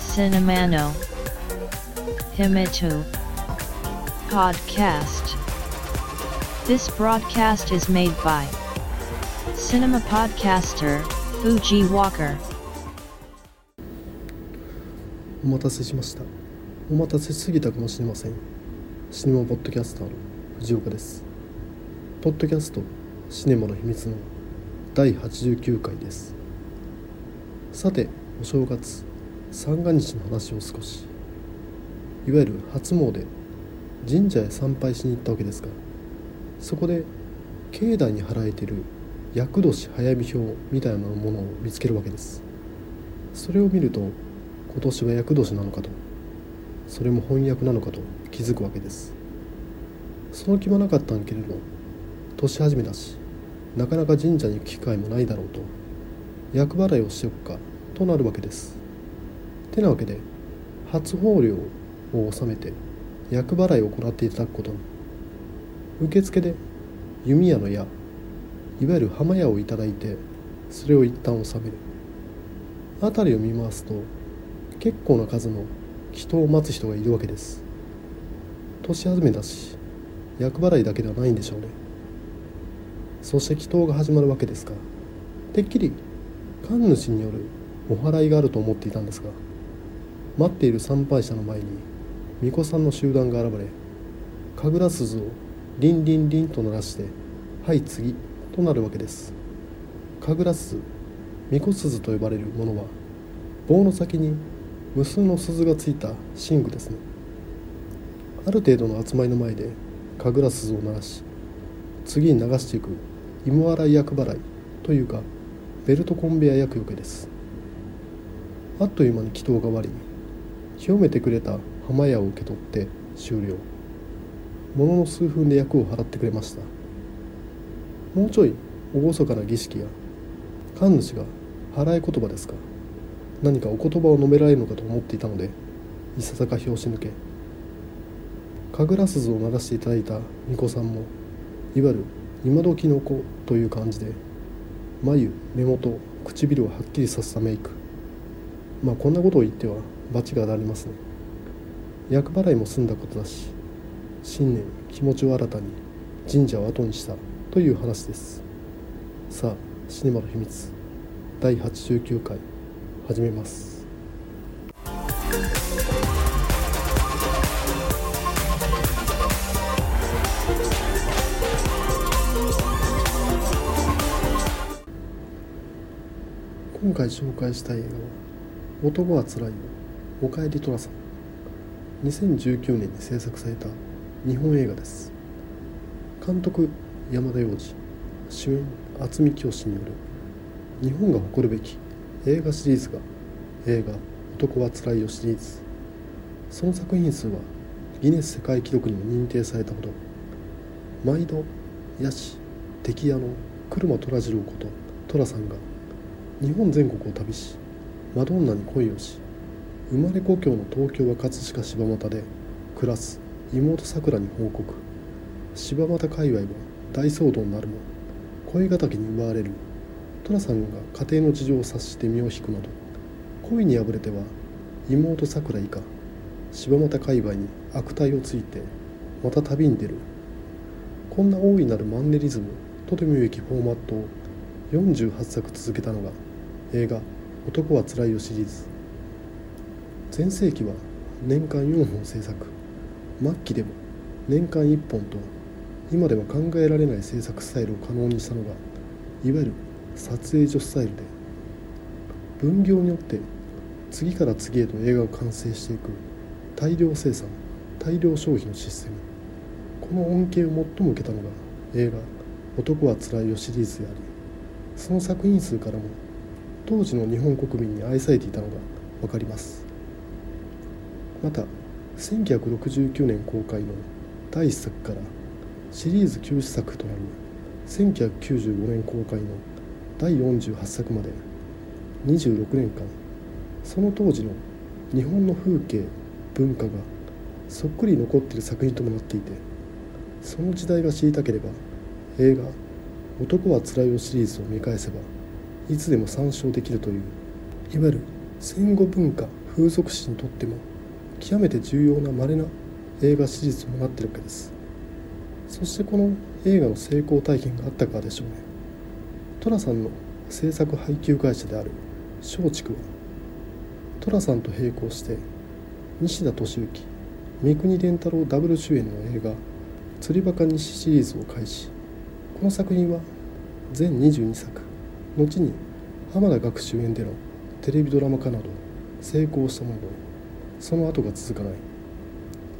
Cinemano Himitu Podcast This broadcast is made by Cinema Podcaster Fuji Walker お待たせしましたお待たせしすぎたかもしれませんシネマポッドキャスターの藤岡ですポッドキャストシネマの秘密の第89回です。さてお正月三が日の話を少し。いわゆる初詣神社へ参拝しに行ったわけですがそこで境内に貼られている厄年早見表みたいなものを見つけるわけです。それを見ると今年は厄年なのかとそれも翻訳なのかと気づくわけです。その気はなかったんけれど年始めだしなかなか神社に行く機会もないだろうと厄払いをしておくかとなるわけです。てなわけで初法領を納めて厄払いを行っていただくことに。受付で弓矢の矢いわゆる浜矢をいただいてそれを一旦納める。辺りを見ますと結構な数の祈祷を待つ人がいるわけです。年始めだし厄払いだけではないんでしょうね。そして祈祷が始まるわけですがてっきり神主によるお祓いがあると思っていたんですが待っている参拝者の前に巫女さんの集団が現れ神楽鈴をリンリンリンと鳴らして「はい次」となるわけです。神楽鈴巫女鈴と呼ばれるものは棒の先に無数の鈴がついた寝具ですね。ある程度の集まりの前で神楽鈴を鳴らし次に流していく芋洗い厄払いというかベルトコンベヤ厄除けです。あっという間に祈祷が終わり清めてくれた浜屋を受け取って終了。ものの数分で役を払ってくれました。もうちょい厳かな儀式や神主が払い言葉ですか何かお言葉を述べられるのかと思っていたのでいささか拍子抜け。神楽鈴を鳴らしていただいた巫女さんもいわゆる今時の子という感じで眉目元唇をはっきりさせたメイク。まあこんなことを言っては罰が当たりますね。厄払いも済んだことだし新年気持ちを新たに神社を後にしたという話です。さあシネマの秘密。第89回始めます。回紹介したい映画は「男はつらいよ。おかえり寅さん」2019年に制作された日本映画です。監督山田洋次。主演渥美清による。日本が誇るべき映画シリーズが映画「男はつらいよ」シリーズ。その作品数はギネス世界記録にも認定されたほど。毎度ヤシ敵屋の車虎次郎こと寅さんが日本全国を旅しマドンナに恋をし生まれ故郷の東京は葛飾柴又で暮らす妹さくらに報告。柴又界隈は大騒動になるも恋敵に奪われる。寅さんが家庭の事情を察して身を引くなど恋に敗れては妹さくら以下柴又界隈に悪態をついてまた旅に出る。こんな大いなるマンネリズムとても良きフォーマットを48作続けたのが映画「男はつらいよ」シリーズ。全盛期は年間4本制作。末期でも年間1本と今では考えられない制作スタイルを可能にしたのがいわゆる撮影所スタイルで分業によって次から次へと映画が完成していく大量生産大量消費のシステム。この恩恵を最も受けたのが映画「男はつらいよ」シリーズでありその作品数からも当時の日本国民に愛されていたのが分かります。また1969年公開の第1作からシリーズ休止作となる1995年公開の第48作まで26年間その当時の日本の風景文化がそっくり残っている作品ともなっていてその時代が知りたければ映画「「男はつらいよ」シリーズを見返せばいつでも参照できるといういわゆる戦後文化風俗史にとっても極めて重要な稀な映画史実もなっているわけです。そしてこの映画の成功体験があったからでしょうね。寅さんの制作配給会社である松竹は寅さんと並行して西田敏行三國連太郎ダブル主演の映画「釣りバカ西」シリーズを開始。この作品は全22作。後に浜田学主演でのテレビドラマ化など成功したもののその後が続かない。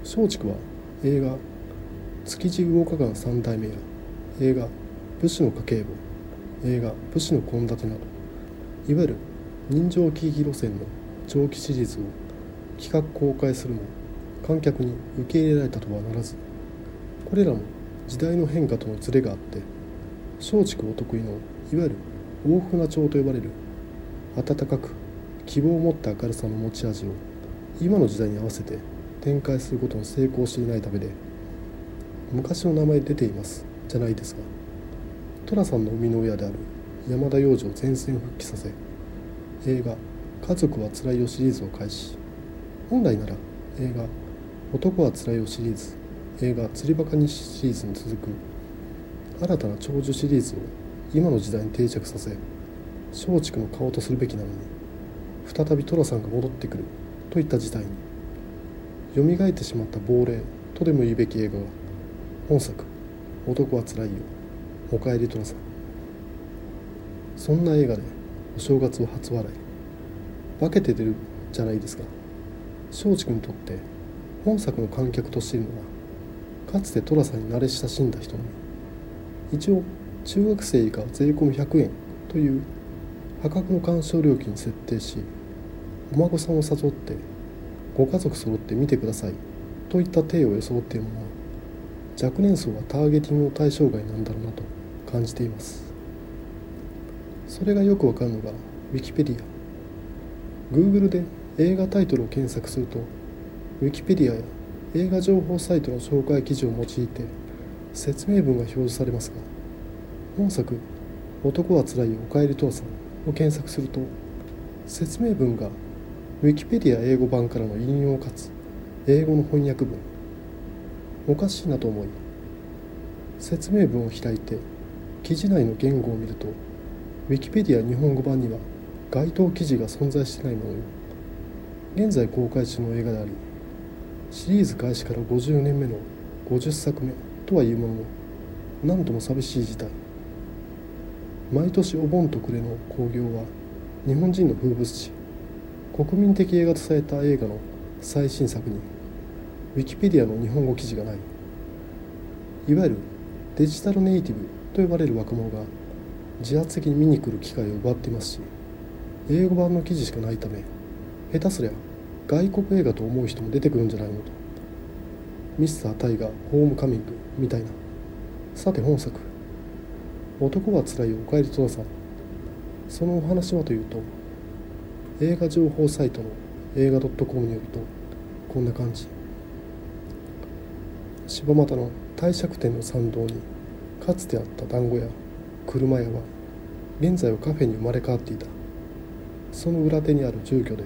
松竹は映画「築地魚華館三代目」や映画「武士の家計簿」映画「武士の献立」などいわゆる人情喜劇路線の長期シリーズを企画公開するも観客に受け入れられたとはならずこれらも時代の変化とのズレがあって松竹お得意のいわゆる大船町と呼ばれる。温かく希望を持った明るさの持ち味を今の時代に合わせて展開することに成功していないためで昔の名前出ていますじゃないですが寅さんの生みの親である山田洋次を全線復帰させ映画「家族はつらいよ」シリーズを開始。本来なら映画「男はつらいよ」シリーズ映画「釣りバカにシリーズに続く新たな長寿シリーズを今の時代に定着させ松竹の顔とするべきなのに再び寅さんが戻ってくるといった事態に蘇ってしまった亡霊とでも言うべき映画が本作「男はつらいよおかえり寅さん」そんな映画でお正月は初笑い化けて出るじゃないですか。松竹にとって本作の観客としているのはかつて寅さんに慣れ親しんだ人のみ。一応中学生以下税込み100円という破格の鑑賞料金に設定しお孫さんを誘ってご家族揃って見てくださいといった体を装っているものは若年層はターゲティングの対象外なんだろうなと感じています。それがよくわかるのが Wikipedia Google で映画タイトルを検索すると Wikipedia や映画情報サイトの紹介記事を用いて説明文が表示されますが本作「男はつらいおかえり父さん」を検索すると説明文が Wikipedia 英語版からの引用かつ英語の翻訳文おかしいなと思い説明文を開いて記事内の言語を見ると Wikipedia 日本語版には該当記事が存在してないものよ。現在公開中の映画でありシリーズ開始から50年目の50作目とはいうものの何とも寂しい事態。毎年お盆と暮れの興行は日本人の風物詩国民的映画とされた映画の最新作にウィキペディアの日本語記事がない。いわゆるデジタルネイティブと呼ばれる若者が自発的に見に来る機会を奪っていますし英語版の記事しかないため下手すりゃ外国映画と思う人も出てくるんじゃないのと。ミスター・タイガーホームカミングみたいな。さて本作。男はつらいおかえりとさんそのお話はというと映画情報サイトの映画 .com によるとこんな感じ。柴又の帝釈天の参道にかつてあった団子屋車屋は現在はカフェに生まれ変わっていた。その裏手にある住居で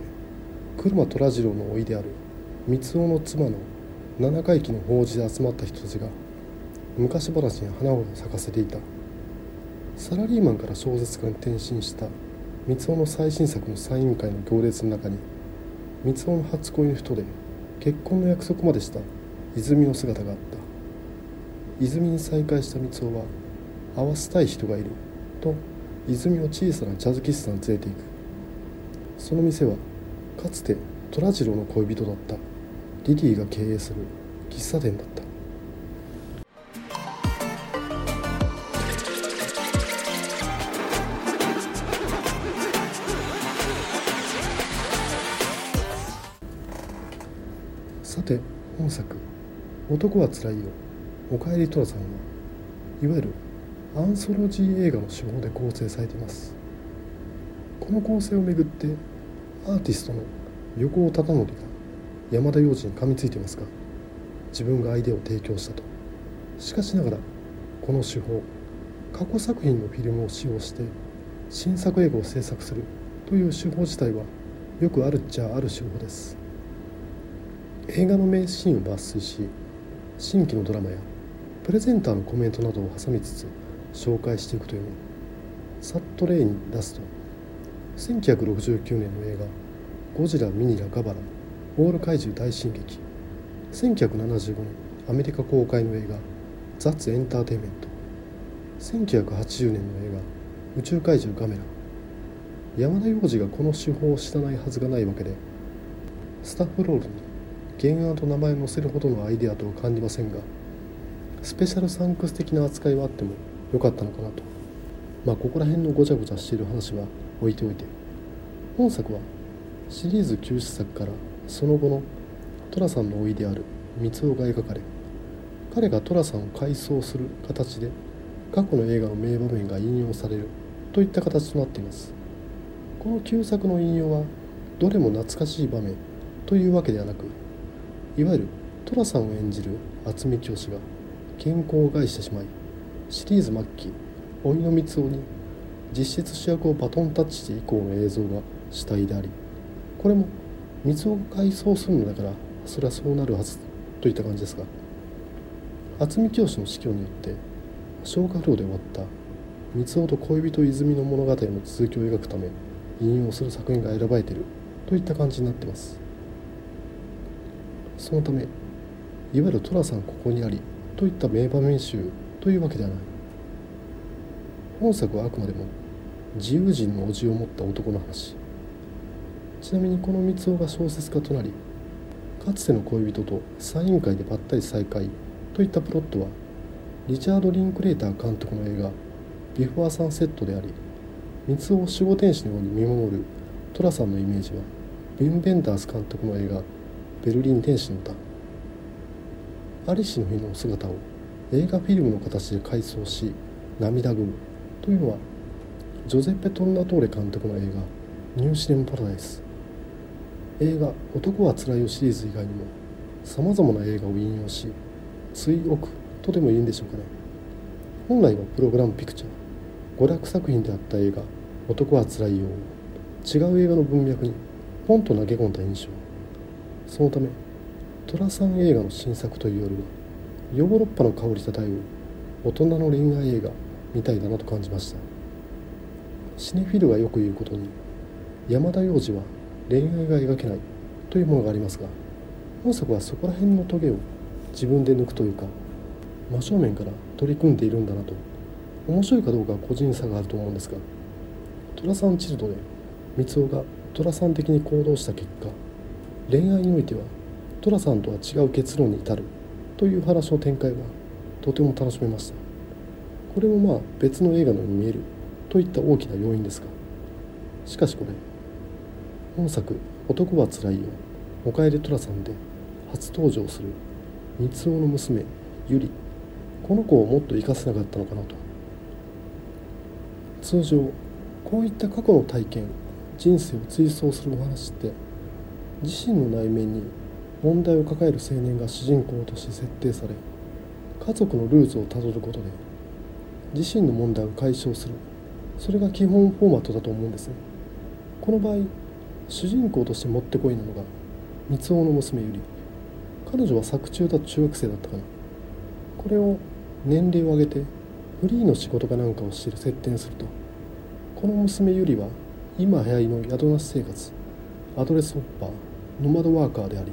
車虎次郎の甥である三尾の妻の七回忌の法事で集まった人たちが昔話に花を咲かせていた。サラリーマンから小説家に転身した三尾の最新作のサイン会の行列の中に三尾の初恋の人で結婚の約束までした泉の姿があった。泉に再会した三尾は会わせたい人がいると泉を小さなジャズ喫茶に連れて行く。その店はかつて虎次郎の恋人だった。リリーが経営する喫茶店だった。本作「男はつらいよ。おかえり寅さん」はいわゆるアンソロジー映画の手法で構成されています。この構成をめぐってアーティストの横尾忠則が山田洋次に噛みついていますが自分がアイデアを提供したと。しかしながらこの手法過去作品のフィルムを使用して新作映画を制作するという手法自体はよくあるっちゃある手法です。映画の名シーンを抜粋し新規のドラマやプレゼンターのコメントなどを挟みつつ紹介していくという。さっと例に出すと1969年の映画「ゴジラミニラガバラオール怪獣大進撃」1975年アメリカ公開の映画「ザッツ・エンターテイメント」1980年の映画「宇宙怪獣ガメラ」山田洋次がこの手法を知らないはずがないわけでスタッフロールに原案と名前を載せるほどのアイデアとは感じませんがスペシャルサンクス的な扱いはあってもよかったのかなと。まあここら辺のごちゃごちゃしている話は置いておいて。本作はシリーズ休止作からその後の寅さんの老いである三尾が描かれ彼が寅さんを回想する形で過去の映画の名場面が引用されるといった形となっています。この旧作の引用はどれも懐かしい場面というわけではなくいわゆる寅さんを演じる渥美清が健康を害してしまいシリーズ末期甥の三尾に実質主役をバトンタッチして以降の映像が主体でありこれも三尾が回想するのだからそれはそうなるはずといった感じですが渥美清の死去によって消化不良で終わった三尾と恋人泉の物語の続きを描くため引用する作品が選ばれているといった感じになってます。そのためいわゆる寅さんここにありといった名場面集というわけではない。本作はあくまでも自由人の叔父を持った男の話。ちなみにこの三尾が小説家となりかつての恋人とサイン会でばったり再会といったプロットはリチャード・リンクレーター監督の映画「ビフォー・サンセット」であり三つを守護天使のように見守る寅さんのイメージはビン・ベンダース監督の映画「ベルリン天使の歌」アリシの日の姿を映画フィルムの形で回想し涙ぐむというのはジョゼッペ・トンナトーレ監督の映画「ニューシネム・パラダイス」映画「男はつらいよ」シリーズ以外にもさまざまな映画を引用し追憶とでもいいんでしょうかね本来はプログラムピクチャー娯楽作品であった映画「男はつらいよ」違う映画の文脈にポンと投げ込んだ印象そのため寅さん映画の新作というよりはヨーロッパの香り漂う大人の恋愛映画みたいだなと感じました。シネフィルがよく言うことに山田洋次は恋愛が描けないというものがありますが本作はそこら辺のトゲを自分で抜くというか真正面から取り組んでいるんだなと面白いかどうかは個人差があると思うんですが寅さんチルドで三尾が寅さん的に行動した結果恋愛においては寅さんとは違う結論に至るという話の展開はとても楽しめました。これもまあ別の映画のように見えるといった大きな要因ですがしかしこれ本作「男はつらいよ」おかえり寅さんで初登場する三尾の娘ゆりこの子をもっと生かせなかったのかなと。通常こういった過去の体験人生を追走するお話って自身の内面に問題を抱える青年が主人公として設定され家族のルーツをたどることで自身の問題を解消する。それが基本フォーマットだと思うんです。ねこの場合主人公としてもってこいなのが三尾の娘ゆり彼女は作中だと中学生だったかな。これを年齢を上げてフリーの仕事かなんかをしている設定にするとこの娘ゆりは今流行りの宿なし生活アドレスホッパーノマドワーカーであり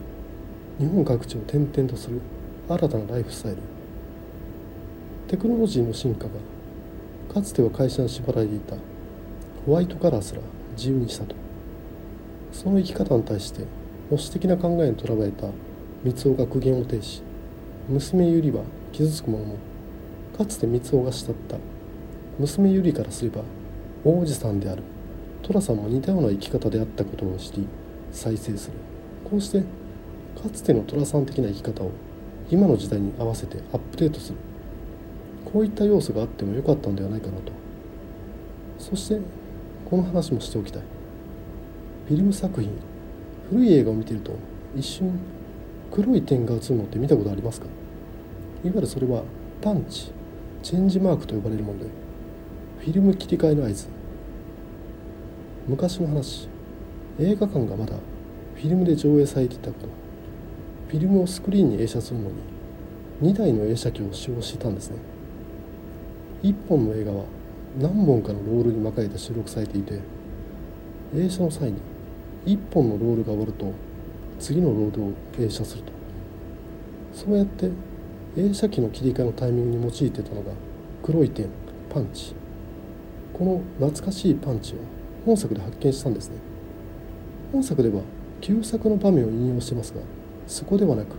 日本各地を転々とする新たなライフスタイル。テクノロジーの進化がかつては会社に縛られていたホワイトカラーすら自由にしたと。その生き方に対して保守的な考えにとらわれた三尾が苦言を呈し娘ゆりは傷つくもののかつて三尾が慕った娘ゆりからすれば王子さんである寅さんも似たような生き方であったことを知り再生する。こうしてかつての寅さん的な生き方を今の時代に合わせてアップデートする。こういった要素があってもよかったんではないかなと。そしてこの話もしておきたい。フィルム作品古い映画を見てると一瞬黒い点が映るのって見たことありますか？いわゆるそれはパンチチェンジマークと呼ばれるものでフィルム切り替えの合図。昔の話。映画館がまだフィルムで上映されていた頃フィルムをスクリーンに映写するのに2台の映写機を使用していたんですね。1本の映画は何本かのロールに巻かれて収録されていて映写の際に1本のロールが終わると次のロールを映写すると。そうやって映写機の切り替えのタイミングに用いてたのが黒い点パンチ。この懐かしいパンチを本作で発見したんですね。本作では旧作の場面を引用してますがそこではなく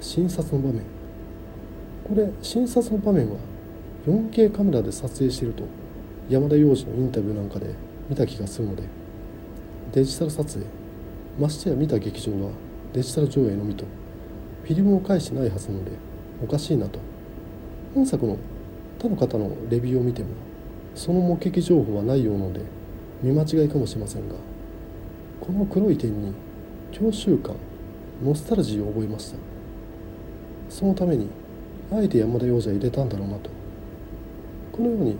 診察の場面。これ診察の場面は 4K カメラで撮影していると山田洋次のインタビューなんかで見た気がするのでデジタル撮影ましてや見た劇場はデジタル上映のみとフィルムを返してないはずなのでおかしいなと。本作の他の方のレビューを見てもその目撃情報はないようなので見間違いかもしれませんがこの黒い点に郷愁感ノスタルジーを覚えました。そのためにあえて山田洋次は入れたんだろうなと。このように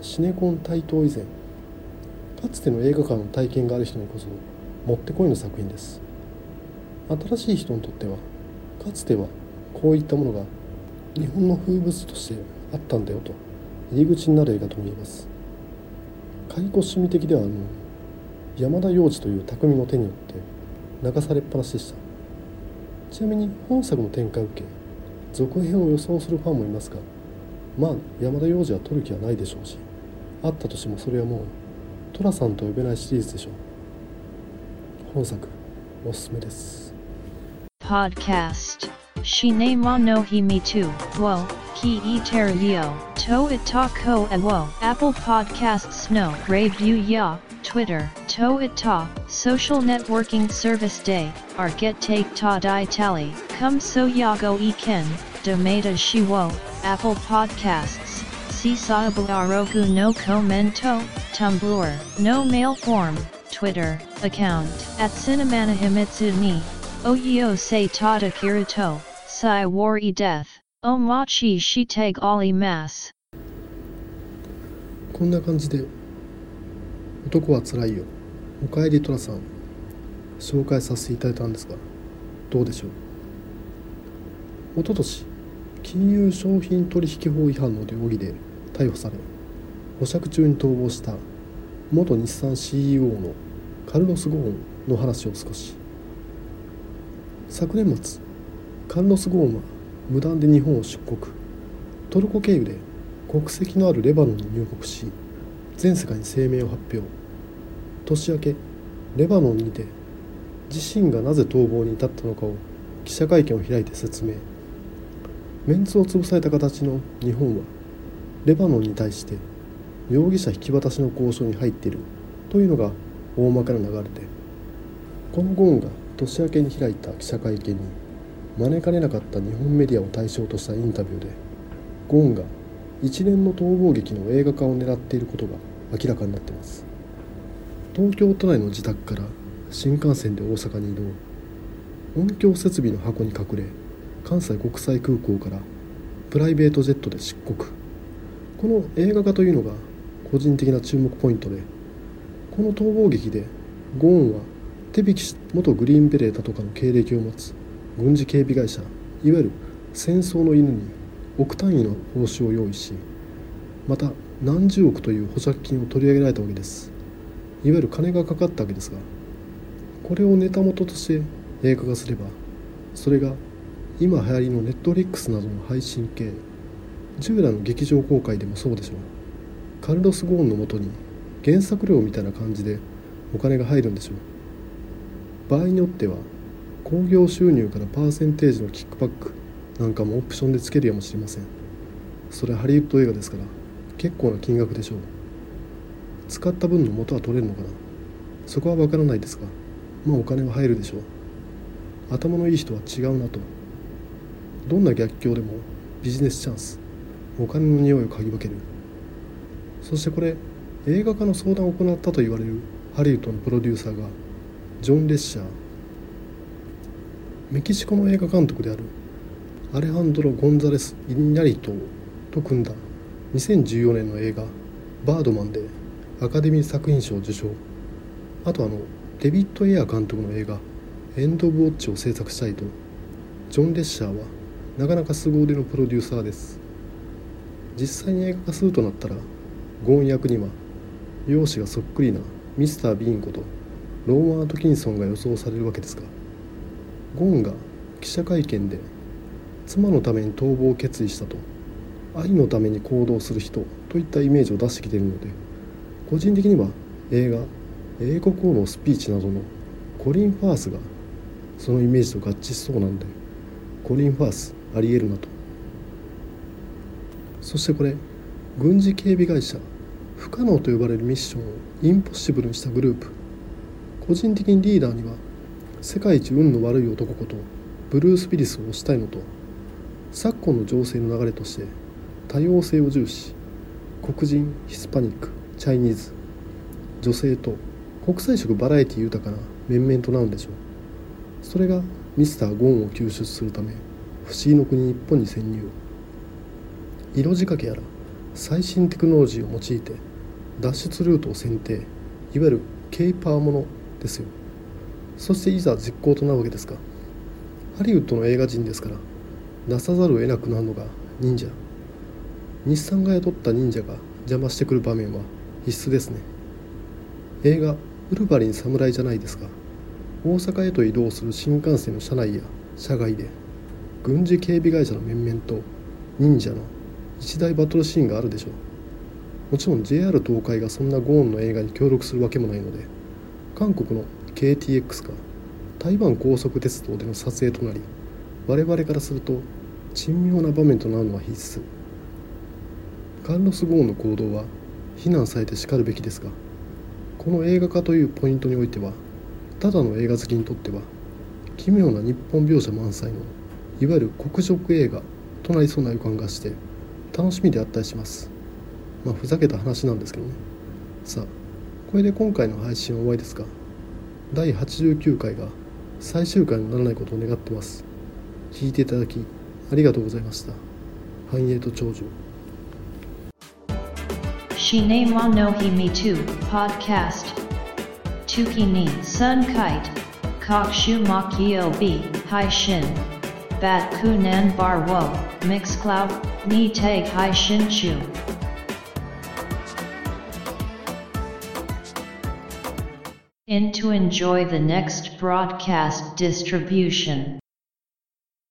シネコン台頭以前かつての映画館の体験がある人にこそもってこいの作品です。新しい人にとってはかつてはこういったものが日本の風物としてあったんだよと入り口になる映画と見えます。解雇趣味的ではあの山田洋次という匠の手によって流されっぱなしでしたちなみに本作の展開を受け続編を予想するファンもいますがまあ山田洋次は取る気はないでしょうしあったとしてもそれはもう寅さんと呼べないシリーズでしょう本作おすすめです Podcast. Shinema no himi tu. Wo. Ki e terio. To itako awo. Apple Podcasts no. Review ya. Twitter. To ita. Social networking service day. Ar get take ta di tally. Come so yago e ken. Domata shiwo. Apple Podcasts. Sisabu arogu no commento. Tumblr. No mail form. Twitter. Account. At Cinemana Himitsu ni. Oyo se tata kiruto. Sai wari death. Omachi shiteg ali mas. こんな感じで「 男はつらいよ。おかえり寅さん」紹介させていただいたんですがどうでしょう？おととし金融商品取引法違反の容疑で逮捕され保釈中に逃亡した元日産 CEO のカルロス・ゴーンの話を少し。昨年末カルロス・ゴーンは無断で日本を出国。トルコ経由で国籍のあるレバノンに入国し全世界に声明を発表。年明けレバノンにて自身がなぜ逃亡に至ったのかを記者会見を開いて説明。メンツを潰された形の日本はレバノンに対して容疑者引き渡しの交渉に入っているというのが大まかな流れでこのゴーンが年明けに開いた記者会見に招かれなかった日本メディアを対象としたインタビューでゴーンが一連の逃亡劇の映画化を狙っていることが明らかになってます。東京都内の自宅から新幹線で大阪に移動。音響設備の箱に隠れ関西国際空港からプライベートジェットで出国。この映画化というのが個人的な注目ポイントでこの逃亡劇でゴーンは手引きし元グリーンベレータとかの経歴を持つ軍事警備会社いわゆる戦争の犬に億単位の報酬を用意しまた何十億という保釈金を取り上げられたわけです。いわゆる金がかかったわけですがこれをネタ元として映画化すればそれが今流行りのネットフリックスなどの配信系従来の劇場公開でもそうでしょう。カルロス・ゴーンのもとに原作料みたいな感じでお金が入るんでしょう。場合によっては興行収入からパーセンテージのキックバックなんかもオプションでつけるやもしれません。それはハリウッド映画ですから結構な金額でしょう。使った分の元は取れるのかな。そこは分からないですがまあお金は入るでしょう。頭のいい人は違うなと。どんな逆境でもビジネスチャンス。お金の匂いを嗅ぎ分ける。そしてこれ映画化の相談を行ったと言われるハリウッドのプロデューサーがジョン・レッシャー。メキシコの映画監督であるアレハンドロ・ゴンザレス・イニャリトと組んだ。2014年の映画「バードマンでアカデミー作品賞を受賞。あとあのデビッド・エア監督の映画「エンド・オブ・ウォッチ」を制作したいと。ジョン・レッシャーはなかなか凄腕のプロデューサーです。実際に映画化するとなったらゴーン役には容姿がそっくりなミスター・ビーンことローマン・アトキンソンが予想されるわけですがゴーンが記者会見で妻のために逃亡を決意したと。愛のために行動する人といったイメージを出してきているので個人的には映画「英国王のスピーチ」などのコリン・ファースがそのイメージと合致しそうなのでコリン・ファースありえるなと。そしてこれ軍事警備会社不可能と呼ばれるミッションをインポッシブルにしたグループ。個人的にリーダーには世界一運の悪い男ことブルース・ウィリスを推したいのと昨今の情勢の流れとして多様性を重視。黒人ヒスパニックチャイニーズ女性と国際色バラエティ豊かな面々となるんでしょう。それがミスター・ゴーンを救出するため不思議の国日本に潜入。色仕掛けやら最新テクノロジーを用いて脱出ルートを選定。いわゆるケイパーものですよ。そしていざ実行となるわけですかハリウッドの映画人ですから出さざるを得なくなるのが忍者。日産が雇った忍者が邪魔してくる場面は必須ですね。映画「ウルヴァリン侍」じゃないですか。大阪へと移動する新幹線の車内や車外で軍事警備会社の面々と忍者の一大バトルシーンがあるでしょう。もちろん JR 東海がそんなゴーンの映画に協力するわけもないので韓国の KTX か台湾高速鉄道での撮影となり我々からすると珍妙な場面となるのは必須。カルロス・ゴーンの行動は非難されてしかるべきですがこの映画化というポイントにおいてはただの映画好きにとっては奇妙な日本描写満載のいわゆる黒色映画となりそうな予感がして楽しみであったりします。まあふざけた話なんですけどね。さあこれで今回の配信は終わりですか第89回が最終回にならないことを願ってます。聞いていただきありがとうございました。繁栄と長寿 Shinema no Himi 2 Podcast Tuki ni Sun Kite Kokshu Makio B Hai Shin Bat Kunan Bar Wo Mixcloud Ni Tag Hai Shin Chu In to enjoy the next broadcast distribution.